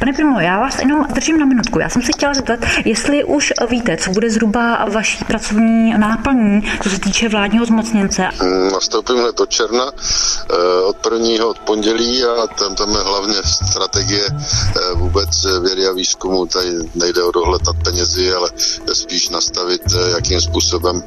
Pane Primo, já vás jenom držím na minutku. Já jsem se chtěla zeptat, jestli už víte, co bude zhruba vaší pracovní náplní, co se týče vládního zmocněnce. Nastoupím hned od června, eh, od prvního, od pondělí a tam, tam je hlavně strategie eh, vůbec vědy a výzkumu. Tady nejde o dohled nad penězi, ale spíš nastavit, eh, jakým způsobem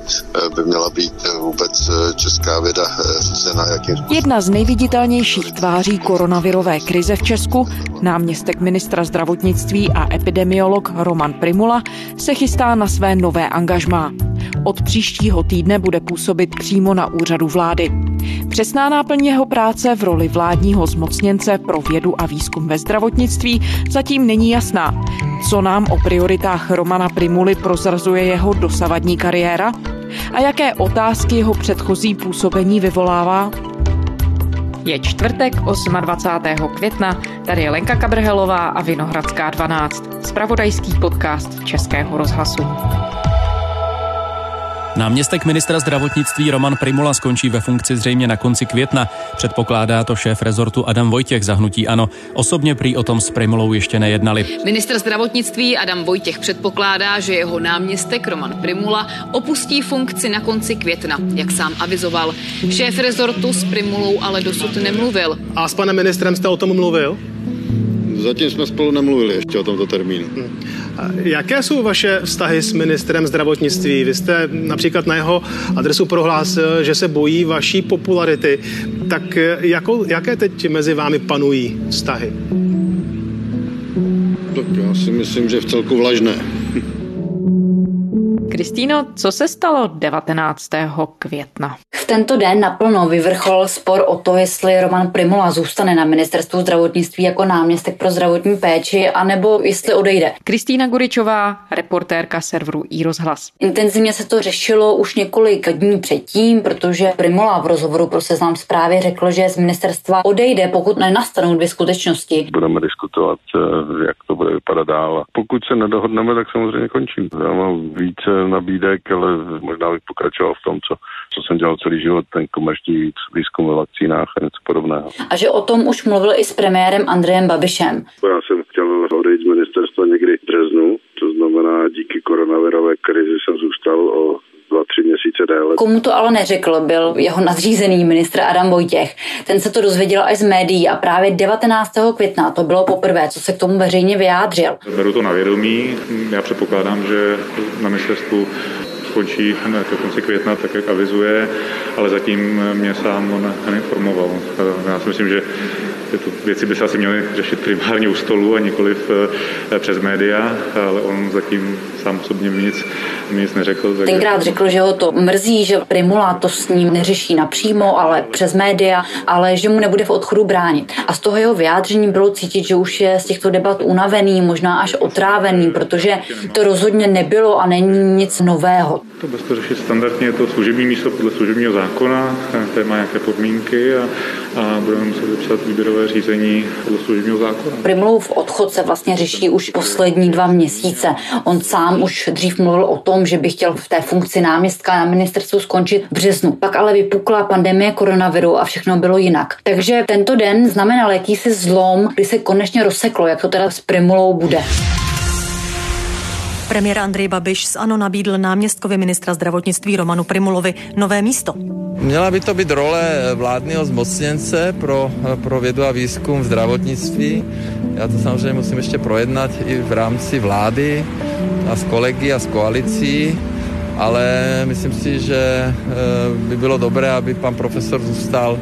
by měla být vůbec česká věda řízena. Jakým způsobem. Jedna z nejviditelnějších tváří koronavirové krize v Česku, náměstek ministra zdravotnictví a epidemiolog Roman Primula, se chystá na své nové angažmá. Od příštího týdne bude působit přímo na úřadu vlády. Přesná náplň jeho práce v roli vládního zmocněnce pro vědu a výzkum ve zdravotnictví zatím není jasná. Co nám o prioritách Romana Primuly prozrazuje jeho dosavadní kariéra? A jaké otázky jeho předchozí působení vyvolává? Je čtvrtek 28. května, tady je Lenka Kabrhelová a Vinohradská 12, spravodajský podcast Českého rozhlasu. Náměstek ministra zdravotnictví Roman Primula skončí ve funkci zřejmě na konci května. Předpokládá to šéf rezortu Adam Vojtěch zahnutí Ano. Osobně prý o tom s Primulou ještě nejednali. Minister zdravotnictví Adam Vojtěch předpokládá, že jeho náměstek Roman Primula opustí funkci na konci května, jak sám avizoval. Šéf rezortu s Primulou ale dosud nemluvil. A s panem ministrem jste o tom mluvil? Zatím jsme spolu nemluvili ještě o tomto termínu. Hmm. Jaké jsou vaše vztahy s ministrem zdravotnictví? Vy jste například na jeho adresu prohlásil, že se bojí vaší popularity. Tak jako, jaké teď mezi vámi panují vztahy? Tak já si myslím, že v celku vlažné. Kristýno, co se stalo 19. května? V tento den naplno vyvrchol spor o to, jestli Roman Primula zůstane na ministerstvu zdravotnictví jako náměstek pro zdravotní péči, anebo jestli odejde. Kristýna Guričová, reportérka serveru iRozhlas. Intenzivně se to řešilo už několik dní předtím, protože Primula v rozhovoru pro seznam zprávy řekl, že z ministerstva odejde, pokud nenastanou dvě skutečnosti. Budeme diskutovat, eh, jak to bude vypadat dál. Pokud se nedohodneme, tak samozřejmě končím. Já mám více nabídek, ale možná bych pokračoval v tom, co, co jsem dělal celý život, ten komerční výzkum ve vakcínách a něco podobného. A že o tom už mluvil i s premiérem Andrejem Babišem. Já jsem chtěl odejít z ministerstva někdy v březnu, to znamená díky koronavirové krizi jsem zůstal o dva, tři měsíce déle. Komu to ale neřekl, byl jeho nadřízený ministr Adam Vojtěch. Ten se to dozvěděl až z médií a právě 19. května to bylo poprvé, co se k tomu veřejně vyjádřil. Beru to na vědomí. Já předpokládám, že na ministerstvu skončí ke konci května, tak jak avizuje, ale zatím mě sám on neinformoval. Já si myslím, že tyto věci by se asi měly řešit primárně u stolu a nikoliv eh, přes média, ale on zatím sám osobně mi nic, nic neřekl. Takže... Tenkrát řekl, že ho to mrzí, že Primula to s ním neřeší napřímo, ale přes média, ale že mu nebude v odchodu bránit. A z toho jeho vyjádření bylo cítit, že už je z těchto debat unavený, možná až otrávený, protože to rozhodně nebylo a není nic nového. To bez to řešit standardně, je to služební místo podle služebního zákona, které má nějaké podmínky a, a budeme muset vypsat výběrové řízení podle služebního zákona. Primulův odchod se vlastně řeší už poslední dva měsíce. On sám už dřív mluvil o tom, že by chtěl v té funkci náměstka na ministerstvu skončit v březnu. Pak ale vypukla pandemie koronaviru a všechno bylo jinak. Takže tento den znamenal jakýsi zlom, kdy se konečně rozseklo, jak to teda s Primulou bude. Premiér Andrej Babiš z ANO nabídl náměstkovi ministra zdravotnictví Romanu Primulovi nové místo. Měla by to být role vládního zmocněnce pro, pro vědu a výzkum v zdravotnictví. Já to samozřejmě musím ještě projednat i v rámci vlády a s kolegy a s koalicí, ale myslím si, že eh, by bylo dobré, aby pan profesor zůstal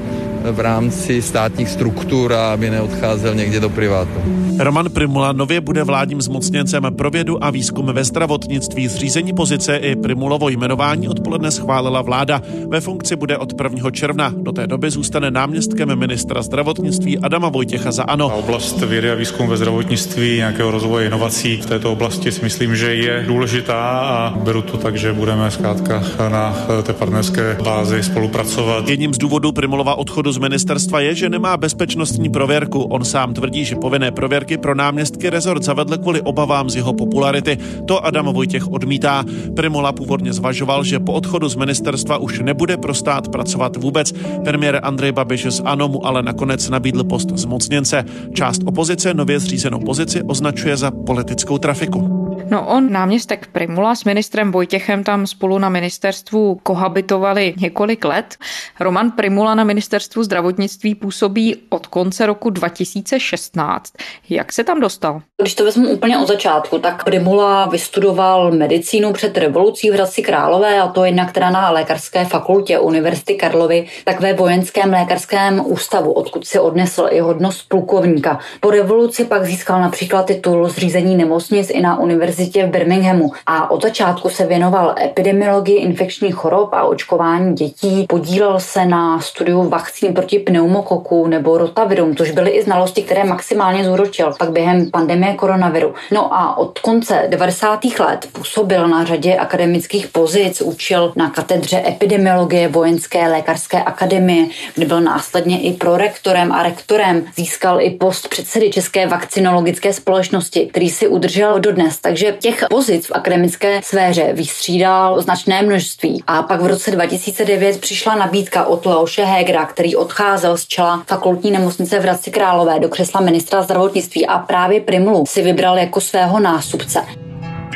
v rámci státních struktur a aby neodcházel někde do privátu. Roman Primula nově bude vládním zmocněncem pro vědu a výzkum ve zdravotnictví. Zřízení pozice i Primulovo jmenování odpoledne schválila vláda. Ve funkci bude od 1. června. Do té doby zůstane náměstkem ministra zdravotnictví Adama Vojtěcha za ANO. A oblast vědy a výzkum ve zdravotnictví, nějakého rozvoje inovací v této oblasti si myslím, že je důležitá a beru to tak, že budeme zkrátka na té partnerské bázi spolupracovat. Jedním z důvodů Primulova odchodu z ministerstva je, že nemá bezpečnostní prověrku. On sám tvrdí, že povinné prověrky pro náměstky rezort zavedl kvůli obavám z jeho popularity. To Adam Vojtěch odmítá. Primula původně zvažoval, že po odchodu z ministerstva už nebude pro stát pracovat vůbec. Premiér Andrej Babiš z ANO mu ale nakonec nabídl post zmocněnce. Část opozice nově zřízenou pozici označuje za politickou trafiku. No on, náměstek Primula s ministrem Vojtěchem tam spolu na ministerstvu kohabitovali několik let. Roman Primula na ministerstvu zdravotnictví působí od konce roku 2016. Jak se tam dostal? Když to vezmu úplně od začátku, tak Primula vystudoval medicínu před revolucí v Hradci Králové a to jednak teda na lékařské fakultě Univerzity Karlovy, tak ve vojenském lékařském ústavu, odkud si odnesl i hodnost plukovníka. Po revoluci pak získal například titul zřízení nemocnic i na univerzitě v Birminghamu a od začátku se věnoval epidemiologii infekčních chorob a očkování dětí. Podílel se na studiu vakcín proti pneumokoku nebo rotavirům, což byly i znalosti, které maximálně zúročil pak během pandemie koronaviru. No a od konce 90. let působil na řadě akademických pozic, učil na katedře epidemiologie Vojenské lékařské akademie, kde byl následně i prorektorem a rektorem. Získal i post předsedy České vakcinologické společnosti, který si udržel dodnes. Takže těch pozic v akademické sféře vystřídal značné množství. A pak v roce 2009 přišla nabídka od Leoše Hegra, který odcházel z čela fakultní nemocnice v Hradci Králové do křesla ministra zdravotnictví a právě Primulu si vybral jako svého nástupce.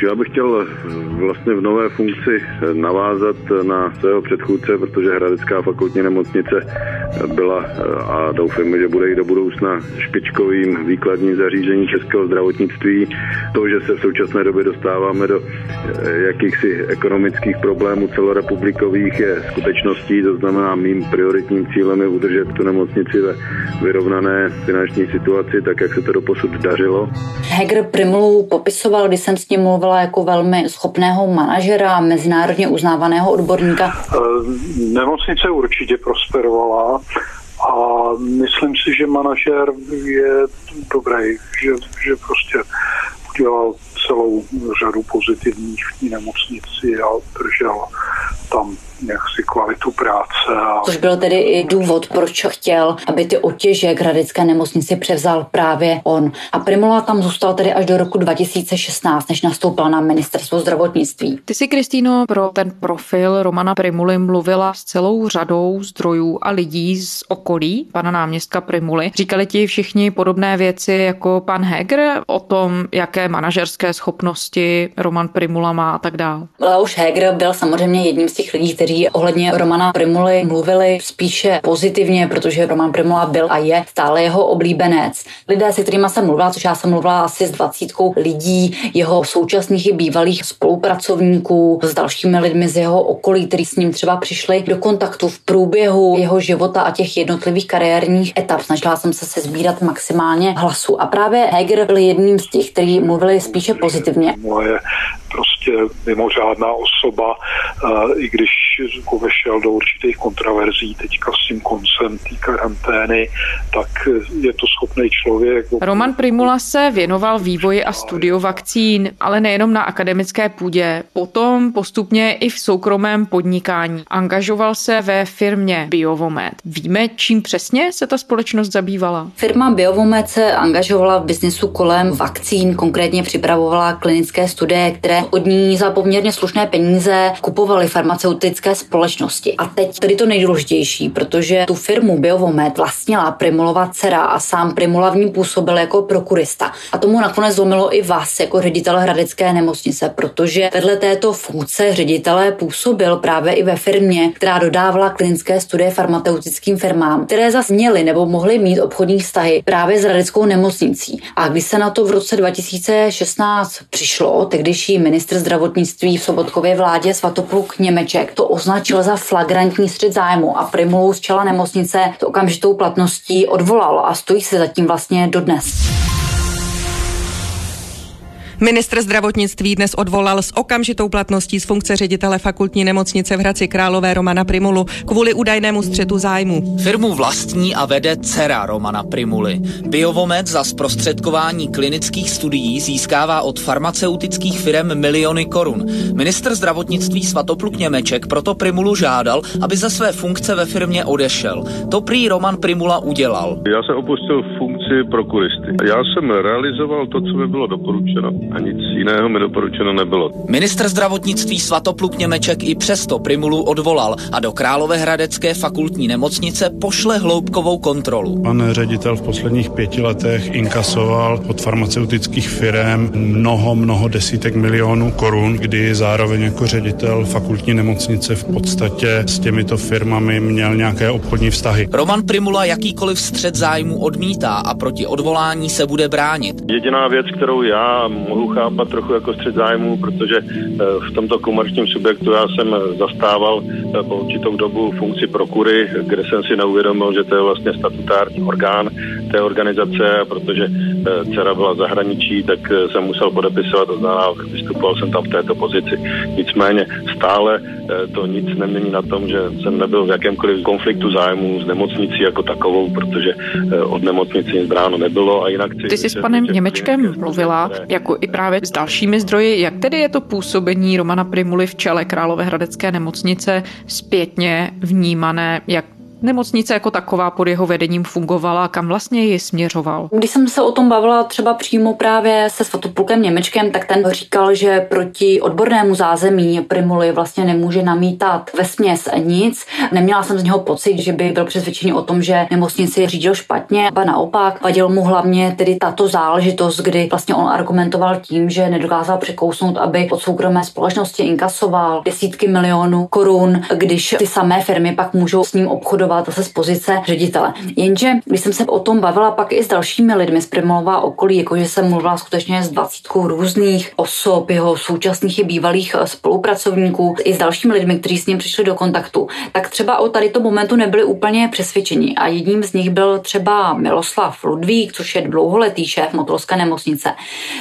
Já bych chtěl eh, vlastně v nové funkci eh, navázat na svého předchůdce, protože Hradecká fakultní nemocnice byla eh, a doufám, že bude i do budoucna špičkovým výkladním zařízení českého zdravotnictví. To, že se v současné době dostáváme do jakýchsi ekonomických problémů celorepublikových je skutečností, to znamená mým prioritním cílem je udržet tu nemocnici ve vyrovnané finanční situaci, tak jak se to doposud dařilo. Heger Primulu popisoval, když jsem s ním mluvil prezentovala jako velmi schopného manažera, mezinárodně uznávaného odborníka? Eh, nemocnice určitě prosperovala a myslím si, že manažer je dobrý, že, že prostě udělal celou řadu pozitivních v té nemocnici a držel tam jaksi kvalitu práce. A... Což byl tedy i důvod, proč chtěl, aby ty otěže k Hradecké nemocnici převzal právě on. A Primula tam zůstal tedy až do roku 2016, než nastoupil na ministerstvo zdravotnictví. Ty si, Kristýno, pro ten profil Romana Primuly mluvila s celou řadou zdrojů a lidí z okolí pana náměstka Primuly. Říkali ti všichni podobné věci jako pan Heger o tom, jaké manažerské schopnosti Roman Primula má a tak dále. Leoš Heger byl samozřejmě jedním z těch lidí, kteří ohledně Romana Primuly mluvili spíše pozitivně, protože Roman Primula byl a je stále jeho oblíbenec. Lidé, se kterými jsem mluvila, což já jsem mluvila asi s dvacítkou lidí, jeho současných i bývalých spolupracovníků, s dalšími lidmi z jeho okolí, kteří s ním třeba přišli do kontaktu v průběhu jeho života a těch jednotlivých kariérních etap. Snažila jsem se sbírat maximálně hlasu. A právě Heger byl jedním z těch, kteří mluvili spíše pozitivně. Moje prostě mimořádná osoba, i když vešel do určitých kontroverzí teďka s tím koncem té karantény, tak je to schopný člověk. Roman Primula se věnoval vývoji a studiu vakcín, ale nejenom na akademické půdě. Potom postupně i v soukromém podnikání. Angažoval se ve firmě Biovomed. Víme, čím přesně se ta společnost zabývala? Firma Biovomed se angažovala v biznisu kolem vakcín, konkrétně připravovala klinické studie, které od ní za poměrně slušné peníze kupovaly farmaceutické společnosti. A teď tedy to nejdůležitější, protože tu firmu Biovomed vlastnila Primulova dcera a sám Primula v ní působil jako prokurista. A tomu nakonec zlomilo i vás jako ředitel Hradecké nemocnice, protože vedle této funkce ředitele působil právě i ve firmě, která dodávala klinické studie farmaceutickým firmám, které zase měly nebo mohly mít obchodní vztahy právě s Hradeckou nemocnicí. A když se na to v roce 2016 přišlo, tehdejší ministr zdravotnictví v Sobotkově vládě Svatopluk Němeček to označil za flagrantní střed zájmu a Primulou z čela nemocnice to okamžitou platností odvolal a stojí se zatím vlastně dodnes. Ministr zdravotnictví dnes odvolal s okamžitou platností z funkce ředitele fakultní nemocnice v Hradci Králové Romana Primulu kvůli údajnému střetu zájmu. Firmu vlastní a vede dcera Romana Primuly. Biovomed za zprostředkování klinických studií získává od farmaceutických firm miliony korun. Ministr zdravotnictví Svatopluk Němeček proto Primulu žádal, aby ze své funkce ve firmě odešel. To prý Roman Primula udělal. Já jsem opustil funkci prokuristy. Já jsem realizoval to, co mi bylo doporučeno a nic jiného mi doporučeno nebylo. Ministr zdravotnictví Svatopluk Němeček i přesto Primulu odvolal a do Královéhradecké fakultní nemocnice pošle hloubkovou kontrolu. Pan ředitel v posledních pěti letech inkasoval od farmaceutických firm mnoho, mnoho desítek milionů korun, kdy zároveň jako ředitel fakultní nemocnice v podstatě s těmito firmami měl nějaké obchodní vztahy. Roman Primula jakýkoliv střed zájmu odmítá a proti odvolání se bude bránit. Jediná věc, kterou já mohu chápat trochu jako střed zájmu, protože eh, v tomto komerčním subjektu já jsem zastával eh, po určitou dobu funkci prokury, kde jsem si neuvědomil, že to je vlastně statutární orgán té organizace, protože eh, dcera byla v zahraničí, tak jsem musel podepisovat, znamená, vystupoval jsem tam v této pozici. Nicméně stále to nic nemění na tom, že jsem nebyl v jakémkoliv konfliktu zájmu s nemocnicí jako takovou, protože od nemocnice nic bráno nebylo a jinak... Ty jsi s panem Němečkem mluvila, jako i právě s dalšími zdroji. Jak tedy je to působení Romana Primuly v čele Královéhradecké nemocnice zpětně vnímané? Jak nemocnice jako taková pod jeho vedením fungovala, kam vlastně ji směřoval? Když jsem se o tom bavila třeba přímo právě se Svatoplukem Němečkem, tak ten říkal, že proti odbornému zázemí Primuly vlastně nemůže namítat ve směs nic. Neměla jsem z něho pocit, že by byl přesvědčený o tom, že nemocnici řídil špatně, a naopak vadil mu hlavně tedy tato záležitost, kdy vlastně on argumentoval tím, že nedokázal překousnout, aby od soukromé společnosti inkasoval desítky milionů korun, když ty samé firmy pak můžou s ním obchodovat rozhodovat zase z pozice ředitele. Jenže, když jsem se o tom bavila pak i s dalšími lidmi z Primolová okolí, jakože jsem mluvila skutečně s dvacítkou různých osob, jeho současných i bývalých eh, spolupracovníků, i s dalšími lidmi, kteří s ním přišli do kontaktu, tak třeba o tady to momentu nebyli úplně přesvědčení. A jedním z nich byl třeba Miloslav Ludvík, což je dlouholetý šéf motorské nemocnice.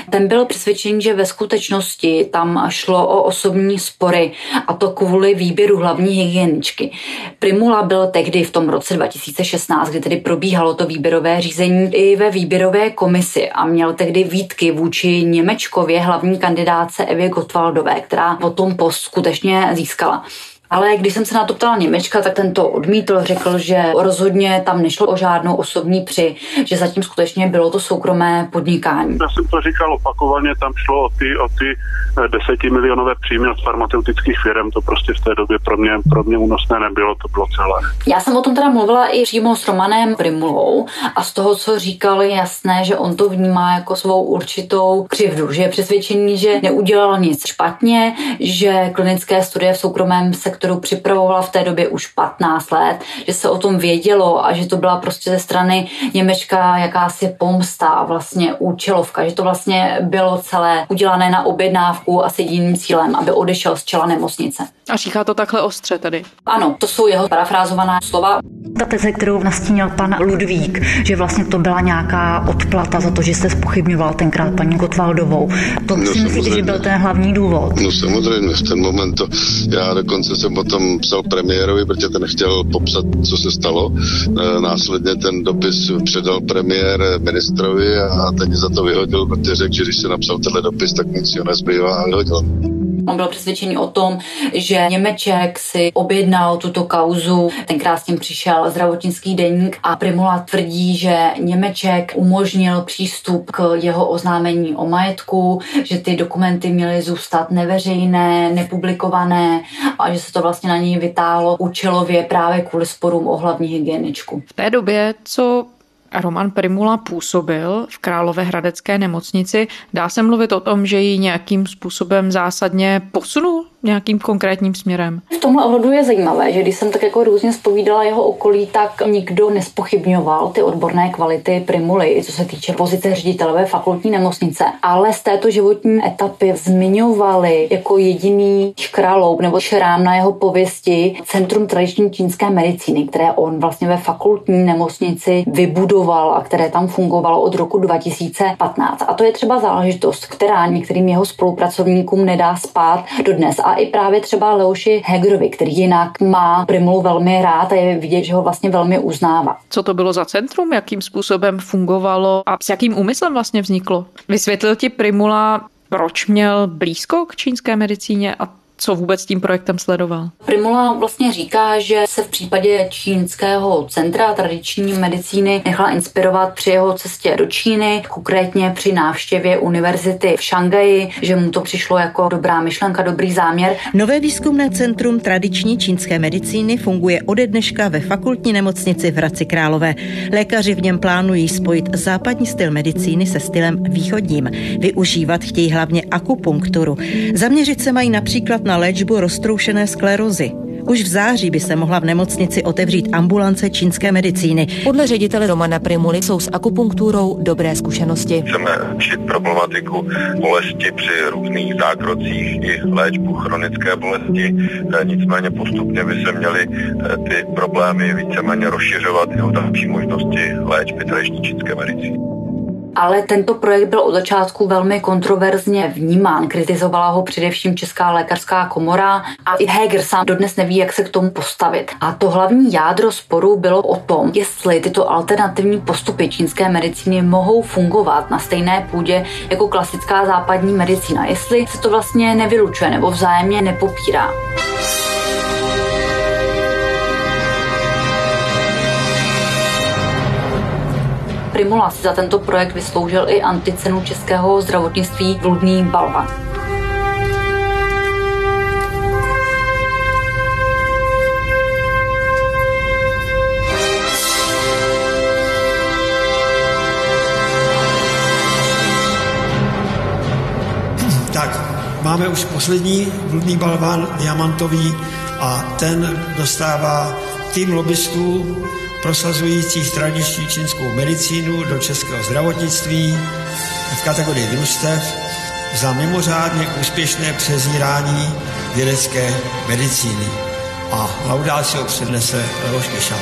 Ten byl přesvědčený, že ve skutečnosti tam šlo o osobní spory a to kvůli výběru hlavní hygieničky. Primula byl tehdy tehdy v tom roce 2016, kdy tedy probíhalo to výběrové řízení i ve výběrové komisi a měl tehdy výtky vůči Němečkově hlavní kandidáce Evě Gotwaldové, která potom post skutečně získala. Ale když jsem se na to ptala Němečka, tak ten to odmítl, řekl, že rozhodně tam nešlo o žádnou osobní při, že zatím skutečně bylo to soukromé podnikání. Já jsem to říkal opakovaně, tam šlo o ty, o ty eh, desetimilionové příjmy od farmaceutických firm, to prostě v té době pro mě, pro mě únosné nebylo, to bylo celé. Já jsem o tom teda mluvila i přímo s Romanem Primulou a z toho, co říkal, je jasné, že on to vnímá jako svou určitou křivdu, že je přesvědčený, že neudělal nic špatně, že klinické studie v soukromém sektoru kterou připravovala v té době už 15 let, že se o tom vědělo a že to byla prostě ze strany Němečka jakási pomsta a vlastně účelovka, že to vlastně bylo celé udělané na objednávku a s jediným cílem, aby odešel z čela nemocnice. A říká to takhle ostře tedy? Ano, to jsou jeho parafrázovaná slova. Ta teze, kterou nastínil pan Ludvík, že vlastně to byla nějaká odplata za to, že jste spochybňoval tenkrát paní Gotvaldovou. To no, si myslíte, že byl ten hlavní důvod? No samozřejmě, v ten moment to, já dokonce jsem potom psal premiérovi, protože ten chtěl popsat, co se stalo. E, následně ten dopis předal premiér ministrovi a ten za to vyhodil, protože řekl, že když se napsal tenhle dopis, tak nic ho nezbývá a vyhodil. On byl přesvědčený o tom, že Němeček si objednal tuto kauzu. Tenkrát s tím přišel zdravotnický deník a Primula tvrdí, že Němeček umožnil přístup k jeho oznámení o majetku, že ty dokumenty měly zůstat neveřejné, nepublikované a že se to vlastně na něj vytálo účelově právě kvůli sporům o hlavní hygieničku. V té době, co Roman Primula působil v Královéhradecké nemocnici. Dá se mluvit o tom, že ji nějakým způsobem zásadně posunul nějakým konkrétním směrem? V tomhle ohledu je zajímavé, že když jsem tak jako různě spovídala jeho okolí, tak nikdo nespochybňoval ty odborné kvality Primuly, co se týče pozice ředitele ve fakultní nemocnice, ale z této životní etapy zmiňovali jako jediný škraloup nebo šrám na jeho pověsti Centrum tradiční čínské medicíny, které on vlastně ve fakultní nemocnici vybudoval a které tam fungovalo od roku 2015. A to je třeba záležitost, která některým jeho spolupracovníkům nedá spát dodnes. A i právě třeba Leoši Hegerovi, který jinak má Primulu velmi rád a je vidět, že ho vlastně velmi uznává. Co to bylo za centrum, jakým způsobem fungovalo a s jakým úmyslem vlastně vzniklo? Vysvětlil ti Primula, proč měl blízko k čínské medicíně a co vůbec tím projektem sledoval? Primula vlastně říká, že se v případě čínského centra tradiční medicíny nechala inspirovat při jeho cestě do Číny, konkrétně při návštěvě univerzity v Šangaji, že mu to přišlo jako dobrá myšlenka, dobrý záměr. Nové výzkumné centrum tradiční čínské medicíny funguje ode dneška ve fakultní nemocnici v Hradci Králové. Lékaři v něm plánují spojit západní styl medicíny se stylem východním. Využívat chtějí hlavně akupunkturu. Zaměřit se mají například na léčbu roztroušené sklerozy. Už v září by se mohla v nemocnici otevřít ambulance čínské medicíny. Podle ředitele Romana Primuly jsou s akupunkturou dobré zkušenosti. Chceme řešit problematiku bolesti při různých zákrocích i léčbu chronické bolesti. E, nicméně postupně by se měly e, ty problémy víceméně rozšiřovat i o další možnosti léčby tradiční čínské medicíny ale tento projekt byl od začátku velmi kontroverzně vnímán. Kritizovala ho především Česká lékařská komora a i Heger sám dodnes neví, jak se k tomu postavit. A to hlavní jádro sporu bylo o tom, jestli tyto alternativní postupy čínské medicíny mohou fungovat na stejné půdě jako klasická západní medicína, jestli se to vlastně nevylučuje nebo vzájemně nepopírá. Primula si za tento projekt vysloužil i anticenu českého zdravotnictví Bludný balvan. Máme už poslední bludný balvan, diamantový, a ten dostává tým lobbystů prosazujících tradiční čínskou medicínu do českého zdravotnictví v kategorii družstev za mimořádně úspěšné přezírání vědecké medicíny. A laudáci ho přednese Leoš Kešal.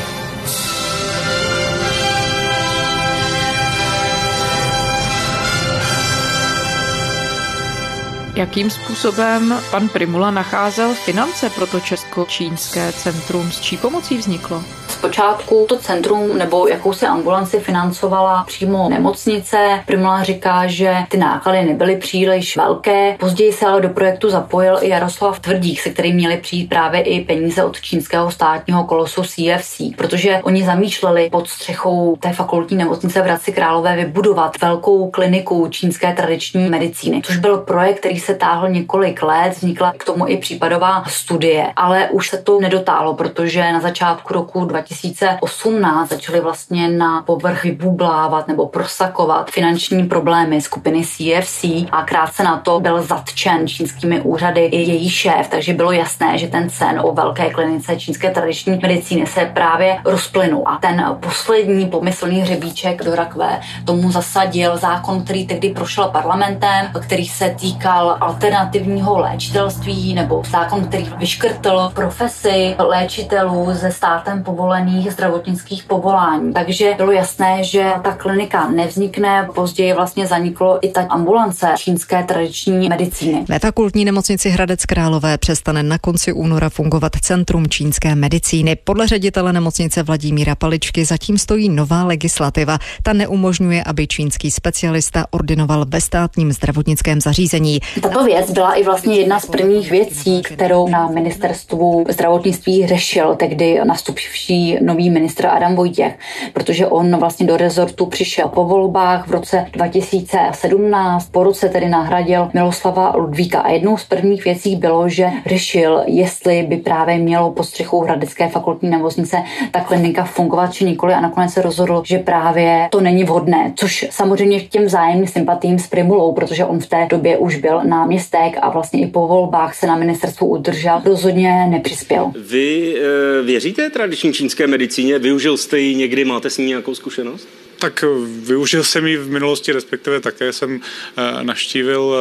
Jakým způsobem pan Primula nacházel finance pro to Česko-čínské centrum? S čí pomocí vzniklo? Zpočátku to centrum nebo jakousi ambulanci financovala přímo nemocnice. Primula říká, že ty náklady nebyly příliš velké. Později se ale do projektu zapojil i Jaroslav Tvrdík, se kterým měli přijít právě i peníze od čínského státního kolosu CFC, protože oni zamýšleli pod střechou té fakultní nemocnice v Hradci Králové vybudovat velkou kliniku čínské tradiční medicíny, což byl projekt, který se táhl několik let, vznikla k tomu i případová studie, ale už se to nedotálo, protože na začátku roku 2018 začaly vlastně na povrch vybublávat nebo prosakovat finanční problémy skupiny CFC a krátce na to byl zatčen čínskými úřady i její šéf, takže bylo jasné, že ten sen o velké klinice čínské tradiční medicíny se právě rozplynul. A ten poslední pomyslný hřebíček do rakve tomu zasadil zákon, který tehdy prošel parlamentem, který se týkal alternativního léčitelství nebo zákon, který vyškrtl profesi léčitelů ze státem povolených zdravotnických povolání. Takže bylo jasné, že ta klinika nevznikne, později vlastně zaniklo i ta ambulance čínské tradiční medicíny. Ve fakultní nemocnici Hradec Králové přestane na konci února fungovat Centrum čínské medicíny. Podle ředitele nemocnice Vladimíra Paličky zatím stojí nová legislativa. Ta neumožňuje, aby čínský specialista ordinoval ve státním zdravotnickém zařízení. Tato věc byla i vlastně jedna z prvních věcí, kterou na ministerstvu zdravotnictví řešil tehdy nastupivší nový, ministr Adam Vojtěch, protože on vlastně do rezortu přišel po volbách v roce 2017, po roce tedy nahradil Miloslava Ludvíka a jednou z prvních věcí bylo, že řešil, jestli by právě mělo po střechu Hradecké fakultní nemocnice ta klinika fungovat či nikoli a nakonec se rozhodl, že právě to není vhodné, což samozřejmě k těm vzájemným sympatím s Primulou, protože on v té době už byl náměstek a vlastně i po volbách se na ministerstvu udržel, rozhodně nepřispěl. Vy e, věříte tradiční čínské medicíně? Využil jste ji někdy, máte s ní nějakou zkušenost? Tak eh, využil jsem ji v minulosti, respektive také jsem eh, naštívil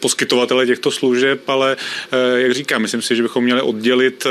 poskytovatele těchto služeb, ale jak říkám, myslím si, že bychom měli oddělit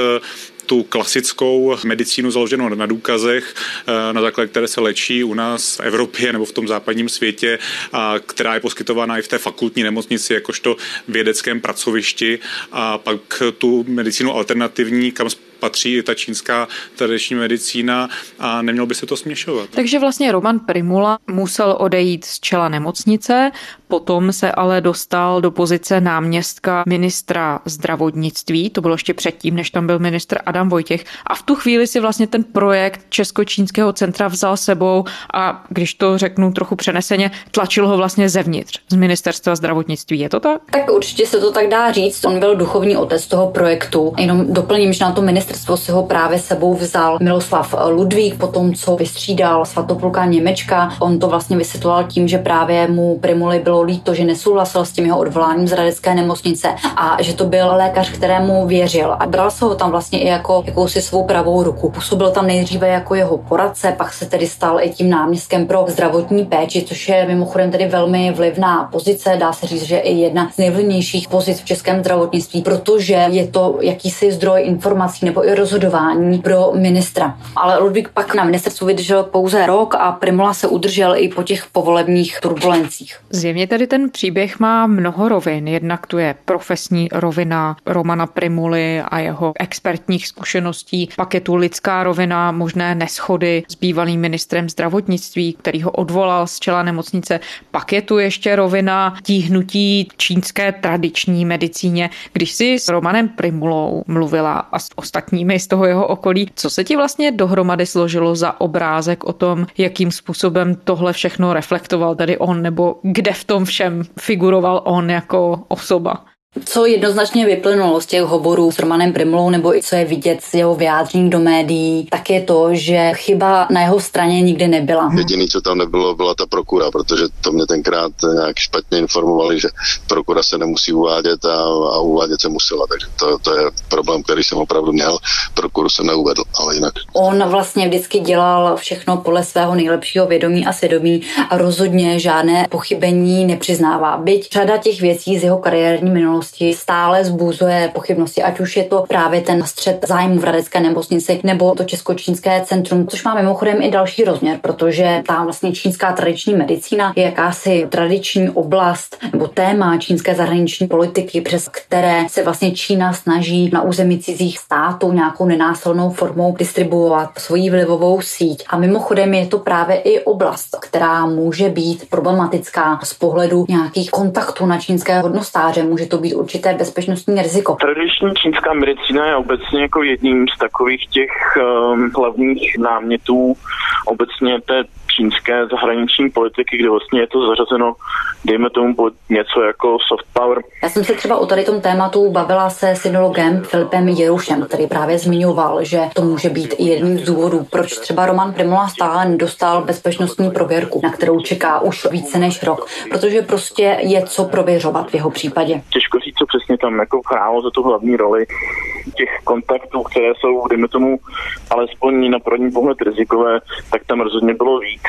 tu klasickou medicínu založenou na důkazech, eh, na základě které se léčí u nás v Evropě nebo v tom západním světě, a která je poskytována i v té fakultní nemocnici jakožto vědeckém pracovišti a pak tu medicínu alternativní, kam patří i ta čínská tradiční medicína a nemělo by se to směšovat. Takže vlastně Roman Primula musel odejít z čela nemocnice, potom se ale dostal do pozice náměstka ministra zdravotnictví, to bylo ještě předtím, než tam byl ministr Adam Vojtěch a v tu chvíli si vlastně ten projekt Česko-čínského centra vzal sebou a když to řeknu trochu přeneseně, tlačil ho vlastně zevnitř z ministerstva zdravotnictví. Je to tak? Tak určitě se to tak dá říct. On byl duchovní otec toho projektu. Jenom doplním, že na to ministerstvo si ho právě sebou vzal Miloslav Ludvík, potom co vystřídal svatopluka Němečka. On to vlastně vysvětloval tím, že právě mu Primuli bylo líto, že nesouhlasil s tím jeho odvoláním z Radecké nemocnice a že to byl lékař, kterému věřil a bral se ho tam vlastně i jako jakousi svou pravou ruku. Působil tam nejdříve jako jeho poradce, pak se tedy stal i tím náměstkem pro zdravotní péči, což je mimochodem tedy velmi vlivná pozice, dá se říct, že i jedna z nejvlivnějších pozic v českém zdravotnictví, protože je to jakýsi zdroj informací nebo rozhodování pro ministra. Ale Ludvík pak na ministerstvu vydržel pouze rok a Primula se udržel i po těch povolebních turbulencích. Zjevně tedy ten příběh má mnoho rovin. Jednak tu je profesní rovina Romana Primuly a jeho expertních zkušeností, pak je tu lidská rovina, možné neschody s bývalým ministrem zdravotnictví, který ho odvolal z čela nemocnice, pak je tu ještě rovina tíhnutí čínské tradiční medicíně. Když si s Romanem Primulou mluvila a s z toho jeho okolí, co se ti vlastně dohromady složilo za obrázek o tom, jakým způsobem tohle všechno reflektoval tady on, nebo kde v tom všem figuroval on jako osoba? Co jednoznačně vyplynulo z těch hovorů s Romanem Primlou, nebo i co je vidět z jeho vyjádření do médií, tak je to, že chyba na jeho straně nikdy nebyla. Jediný, co tam nebylo, byla ta prokura, protože to mě tenkrát nějak špatně informovali, že prokura se nemusí uvádět a, a uvádět se musela. Takže to, to je problém, který jsem opravdu měl. Prokuru jsem neuvedl, ale jinak. On vlastně vždycky dělal všechno podle svého nejlepšího vědomí a svědomí a rozhodně žádné pochybení nepřiznává. Byť řada těch věcí z jeho kariérní minulosti veřejnosti stále zbuzuje pochybnosti, ať už je to právě ten střed zájmu v Radecké nemocnici nebo to Česko-čínské centrum, což má mimochodem i další rozměr, protože ta vlastně čínská tradiční medicína je jakási tradiční oblast nebo téma čínské zahraniční politiky, přes které se vlastně Čína snaží na území cizích států nějakou nenásilnou formou distribuovat svoji vlivovou síť. A mimochodem je to právě i oblast, která může být problematická z pohledu nějakých kontaktů na čínské hodnostáře. Může to být určité bezpečnostní riziko. Tradiční čínská medicína je obecně jako jedním z takových těch um, hlavních námětů obecně té čínské zahraniční politiky, kde vlastně je to zařazeno, dejme tomu, pod něco jako soft power. Já jsem se třeba o tady tom tématu bavila se synologem Filipem Jerušem, který právě zmiňoval, že to může být i jedním z důvodů, proč třeba Roman Primula stále nedostal bezpečnostní prověrku, na kterou čeká už více než rok, protože prostě je co prověřovat v jeho případě. Těžko říct, co přesně tam jako hrálo za tu hlavní roli těch kontaktů, které jsou, dejme tomu, alespoň na první pohled rizikové, tak tam rozhodně bylo víc.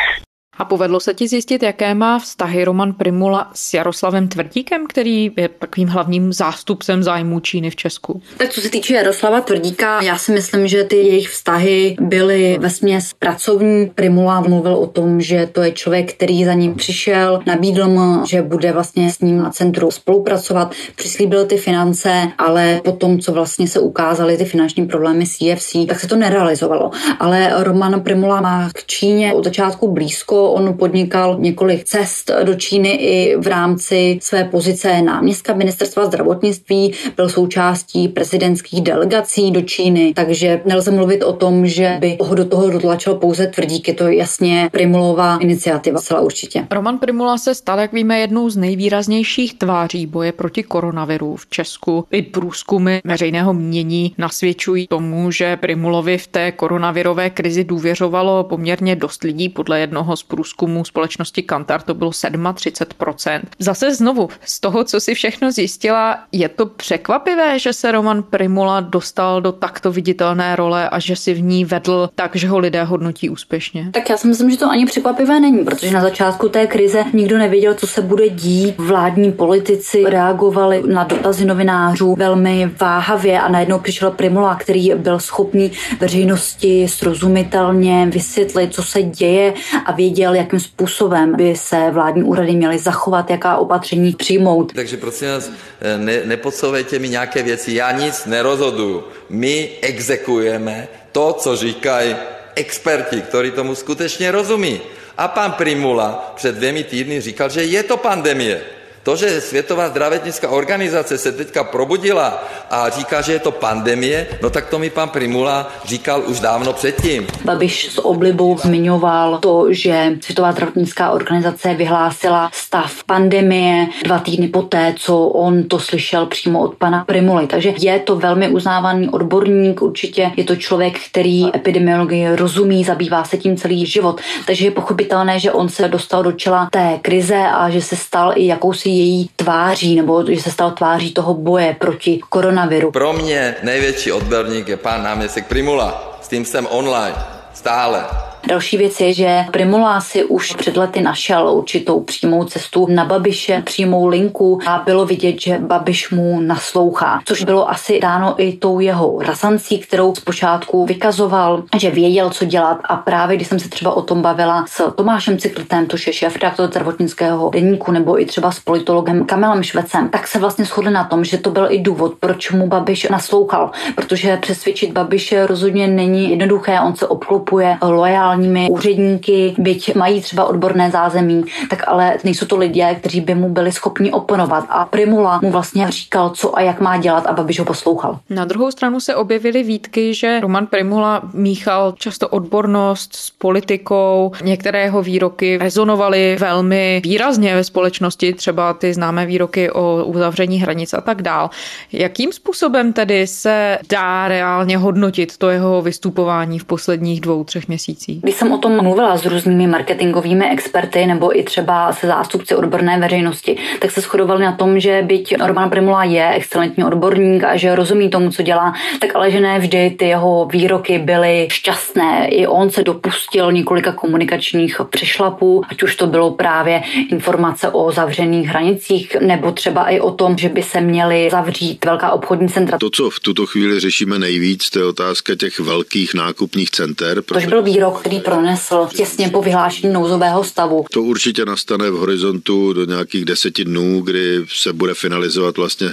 A povedlo se ti zjistit, jaké má vztahy Roman Primula s Jaroslavem Tvrdíkem, který je takovým hlavním zástupcem zájmů Číny v Česku? Tak co se týče Jaroslava Tvrdíka, já si myslím, že ty jejich vztahy byly ve směs pracovní. Primula mluvil o tom, že to je člověk, který za ním přišel, nabídl mu, že bude vlastně s ním na centru spolupracovat, přislíbil ty finance, ale potom, co vlastně se ukázaly ty finanční problémy s EFC, tak se to nerealizovalo. Ale Roman Primula má k Číně od začátku blízko, on podnikal několik cest do Číny i v rámci své pozice náměstka ministerstva zdravotnictví, byl součástí prezidentských delegací do Číny, takže nelze mluvit o tom, že by ho do toho dotlačil pouze tvrdík, je to jasně Primulová iniciativa, celá určitě. Roman Primula se stal, jak víme, jednou z nejvýraznějších tváří boje proti koronaviru v Česku. I průzkumy veřejného mínění nasvědčují tomu, že Primulovi v té koronavirové krizi důvěřovalo poměrně dost lidí. Podle jednoho z průzkumů společnosti Kantar to bylo 37%. Zase znovu, z toho, co si všechno zjistila, je to překvapivé, že se Roman Primula dostal do takto viditelné role a že si v ní vedl tak, že ho lidé hodnotí úspěšně? Tak já si myslím, že to ani překvapivé není, protože na začátku té krize nikdo nevěděl, co se bude dít. Vládní politici reagovali na dotazy novinářů velmi váhavě a najednou přišel Primula, který byl schopný veřejnosti srozumitelně vysvětlit, co se děje a věděl, jakým způsobem by se vládní úřady měly zachovat, jaká opatření přijmout. Takže prosím vás, ne, nepodsouvejte mi nějaké věci, já nic nerozhoduju. My exekujeme to, co říkají experti, ktorí tomu skutečně rozumí. A pan Primula před dvěmi týdny říkal, že je to pandemie. To, že Světová zdravotnická organizace se teďka probudila a říká, že je to pandemie, no tak to mi pan Primula říkal už dávno předtím. Babiš s oblibou zmiňoval to, že Světová zdravotnická organizace vyhlásila stav pandemie dva týdny poté, co on to slyšel přímo od pana Primuly. Takže je to velmi uznávaný odborník, určitě je to člověk, který epidemiologii rozumí, zabývá se tím celý život. Takže je pochopitelné, že on se dostal do čela té krize a že se stal i jakousi její tváří, nebo že se stal tváří toho boje proti koronaviru. Pro mě největší odborník je pan náměstek Primula. S tím jsem online. Stále. Další věc je, že Primula si už před lety našel určitou přímou cestu na Babiše, přímou linku a bylo vidět, že Babiš mu naslouchá, což bylo asi dáno i tou jeho razancí, kterou zpočátku vykazoval, že věděl, co dělat. A právě když jsem se třeba o tom bavila s Tomášem Cykltem, což je šéf redaktor zdravotnického deníku, nebo i třeba s politologem Kamilem Švecem, tak se vlastně shodli na tom, že to byl i důvod, proč mu Babiš naslouchal, protože přesvědčit Babiše rozhodně není jednoduché, on se obklopuje lojál komunálními úředníky, byť mají třeba odborné zázemí, tak ale nejsou to lidé, kteří by mu byli schopni oponovat. A Primula mu vlastně říkal, co a jak má dělat a Babiš ho poslouchal. Na druhou stranu se objevily výtky, že Roman Primula míchal často odbornost s politikou. Některé jeho výroky rezonovaly velmi výrazně ve společnosti, třeba ty známé výroky o uzavření hranic a tak dál. Jakým způsobem tedy se dá reálně hodnotit to jeho vystupování v posledních dvou, třech měsících? Když jsem o tom mluvila s různými marketingovými experty nebo i třeba se zástupci odborné veřejnosti, tak se shodovali na tom, že byť Roman Primula je excelentní odborník a že rozumí tomu, co dělá, tak ale že ne vždy ty jeho výroky byly šťastné. I on se dopustil několika komunikačních přešlapů, ať už to bylo právě informace o zavřených hranicích, nebo třeba i o tom, že by se měly zavřít velká obchodní centra. To, co v tuto chvíli řešíme nejvíc, to je otázka těch velkých nákupních center. Tož byl výrok, který který pronesl těsně po vyhlášení nouzového stavu. To určitě nastane v horizontu do nějakých deseti dnů, kdy se bude finalizovat vlastně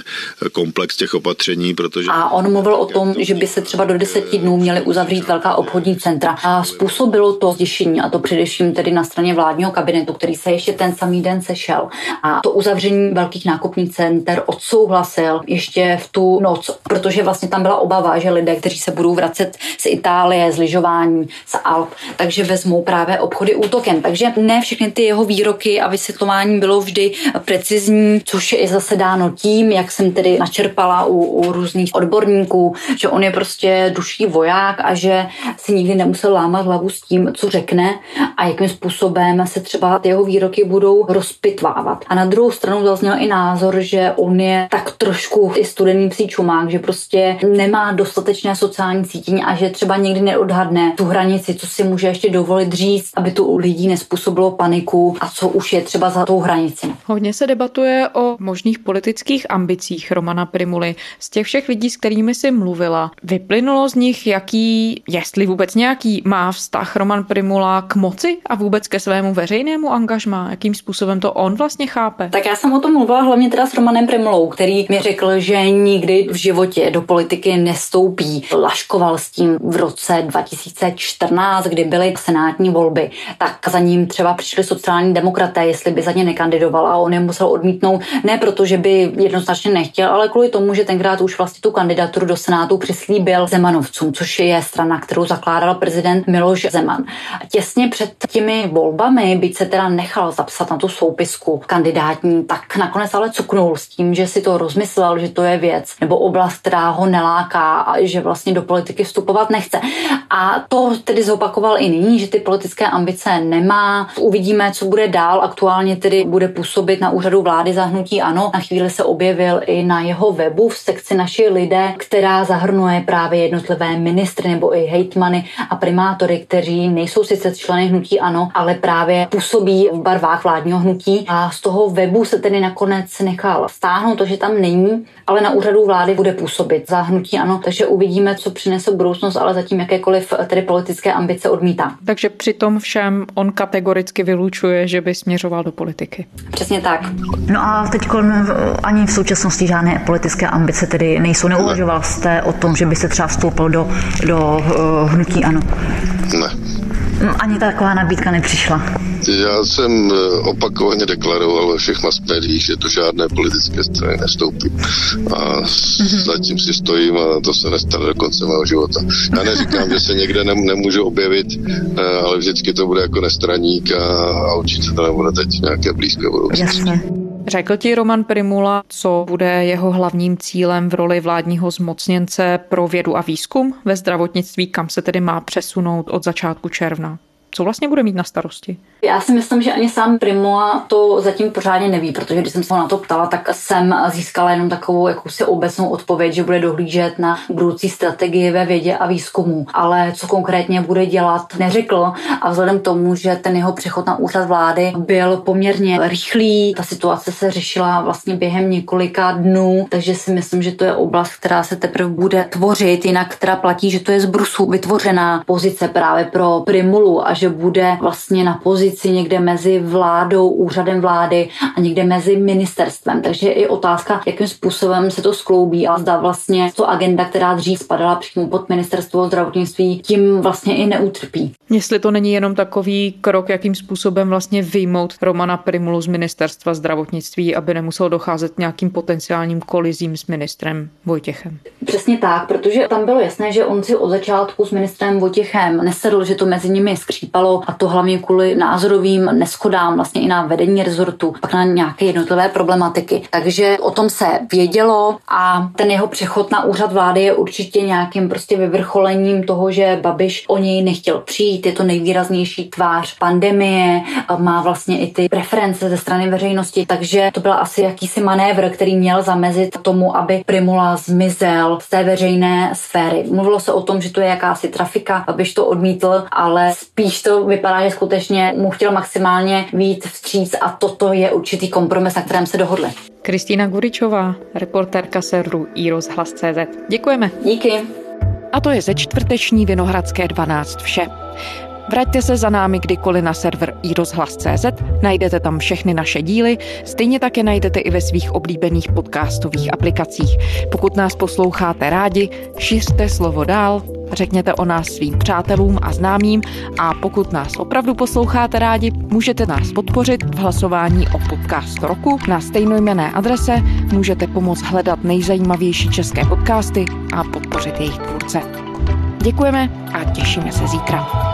komplex těch opatření, protože... A on mluvil o tom, že by se třeba do deseti dnů měly uzavřít velká obchodní centra. A způsobilo to zděšení, a to především tedy na straně vládního kabinetu, který se ještě ten samý den sešel. A to uzavření velkých nákupních center odsouhlasil ještě v tu noc, protože vlastně tam byla obava, že lidé, kteří se budou vracet z Itálie, z lyžování, z Alp, takže vezmou právě obchody útokem. Takže ne všechny ty jeho výroky a vysvětlování bylo vždy precizní, což je zase dáno tím, jak jsem tedy načerpala u, u různých odborníků, že on je prostě duší voják a že si nikdy nemusel lámat hlavu s tím, co řekne a jakým způsobem se třeba ty jeho výroky budou rozpitvávat. A na druhou stranu zazněl i názor, že on je tak trošku i studený psí čumák, že prostě nemá dostatečné sociální cítění a že třeba někdy neodhadne tu hranici, co si může ještě dovolit říct, aby to u lidí nespůsobilo paniku a co už je třeba za tou hranici. Hodně se debatuje o možných politických ambicích Romana Primuly. Z těch všech lidí, s kterými si mluvila, vyplynulo z nich, jaký, jestli vůbec nějaký, má vztah Roman Primula k moci a vůbec ke svému veřejnému angažmá? Jakým způsobem to on vlastně chápe? Tak já jsem o tom mluvila hlavně teda s Romanem Primulou, který mi řekl, že nikdy v životě do politiky nestoupí. Laškoval s tím v roce 2014, kdy kdy byly senátní volby, tak za ním třeba přišli sociální demokraté, jestli by za ně nekandidoval a on je musel odmítnout, ne proto, že by jednoznačně nechtěl, ale kvůli tomu, že tenkrát už vlastně tu kandidaturu do Senátu přislíbil Zemanovcům, což je strana, kterou zakládal prezident Miloš Zeman. Těsně před těmi volbami, byť se teda nechal zapsat na tu soupisku kandidátní, tak nakonec ale cuknul s tím, že si to rozmyslel, že to je věc nebo oblast, která ho neláká a že vlastně do politiky vstupovat nechce. A to tedy zopakoval i nyní, že ty politické ambice nemá. Uvidíme, co bude dál. Aktuálně tedy bude působit na úřadu vlády zahnutí ano. Na chvíli se objevil i na jeho webu v sekci naši lidé, která zahrnuje právě jednotlivé ministry nebo i hejtmany a primátory, kteří nejsou sice členy hnutí ano, ale právě působí v barvách vládního hnutí a z toho webu se tedy nakonec nechal stáhnout to, že tam není, ale na úřadu vlády bude působit za hnutí ano, takže uvidíme, co přinese budoucnost, ale zatím jakékoliv tedy politické ambice odmítá. Takže při tom všem on kategoricky vylučuje, že by směřoval do politiky. Přesně tak. No a teď ani v současnosti žádné politické ambice tedy nejsou. Neuvažoval jste o tom, že by se třeba vstoupil do, do uh, hnutí ano? Ne. Ani taková nabídka nepřišla. Já jsem eh, opakovaně deklaroval ve všech médiích, že to žádné politické strany nestoupí. A mm-hmm. zatím si stojím a to se nestane do konce mého života. Já neříkám, že se někde ne, nemůžu objevit, ale vždycky to bude jako nestraník a, a určitě to nebude teď nějaké blízké budoucnosti. Jasně. Řekl ti Roman Primula, co bude jeho hlavním cílem v roli vládního zmocněnce pro vědu a výzkum ve zdravotnictví, kam se tedy má přesunout od začátku června? Co vlastně bude mít na starosti? Já si myslím, že ani sám Primoa to zatím pořádně neví, protože když jsem se na to ptala, tak jsem získala jenom takovou jakousi obecnou odpověď, že bude dohlížet na budoucí strategii ve vědě a výzkumu. Ale co konkrétně bude dělat, neřekl. A vzhledem k tomu, že ten jeho přechod na úřad vlády byl poměrně rychlý, ta situace se řešila vlastně během několika dnů, takže si myslím, že to je oblast, která se teprve bude tvořit, jinak teda platí, že to je z Brusu vytvořená pozice právě pro Primulu a že bude vlastně na pozici pozici někde mezi vládou, úřadem vlády a někde mezi ministerstvem. Takže je i otázka, jakým způsobem se to skloubí a zda vlastně to agenda, která dřív spadala přímo pod ministerstvo zdravotnictví, tím vlastně i neutrpí. Jestli to není jenom takový krok, jakým způsobem vlastně vyjmout Romana Primulu z ministerstva zdravotnictví, aby nemusel docházet nějakým potenciálním kolizím s ministrem Vojtěchem. Přesně tak, protože tam bylo jasné, že on si od začátku s ministrem Vojtěchem nesedl, že to mezi nimi skřípalo a to hlavně kvůli názoru názorovým neschodám vlastně i na vedení rezortu, pak na nějaké jednotlivé problematiky. Takže o tom se vědělo a ten jeho přechod na úřad vlády je určitě nějakým prostě vyvrcholením toho, že Babiš o něj nechtěl přijít. Je to nejvýraznější tvář pandemie, má vlastně i ty preference ze strany veřejnosti, takže to byl asi jakýsi manévr, který měl zamezit tomu, aby Primula zmizel z té veřejné sféry. Mluvilo se o tom, že to je jakási trafika, Babiš to odmítl, ale spíš to vypadá, že skutečně mu chtěl maximálně víc vstříc a toto je určitý kompromis, na kterém se dohodli. Kristýna Guričová, reportérka serveru iRozhlas.cz. Děkujeme. Díky. A to je ze čtvrteční Vinohradské 12 vše. Vraťte se za námi kdykoliv na server iRozhlas.cz, najdete tam všechny naše díly, stejně tak je najdete i ve svých oblíbených podcastových aplikacích. Pokud nás posloucháte rádi, šiřte slovo dál, řekněte o nás svým přátelům a známým a pokud nás opravdu posloucháte rádi, můžete nás podpořit v hlasování o podcast roku na stejnojmené adrese, můžete pomoct hledat nejzajímavější české podcasty a podpořit jejich tvůrce. Děkujeme a těšíme se zítra.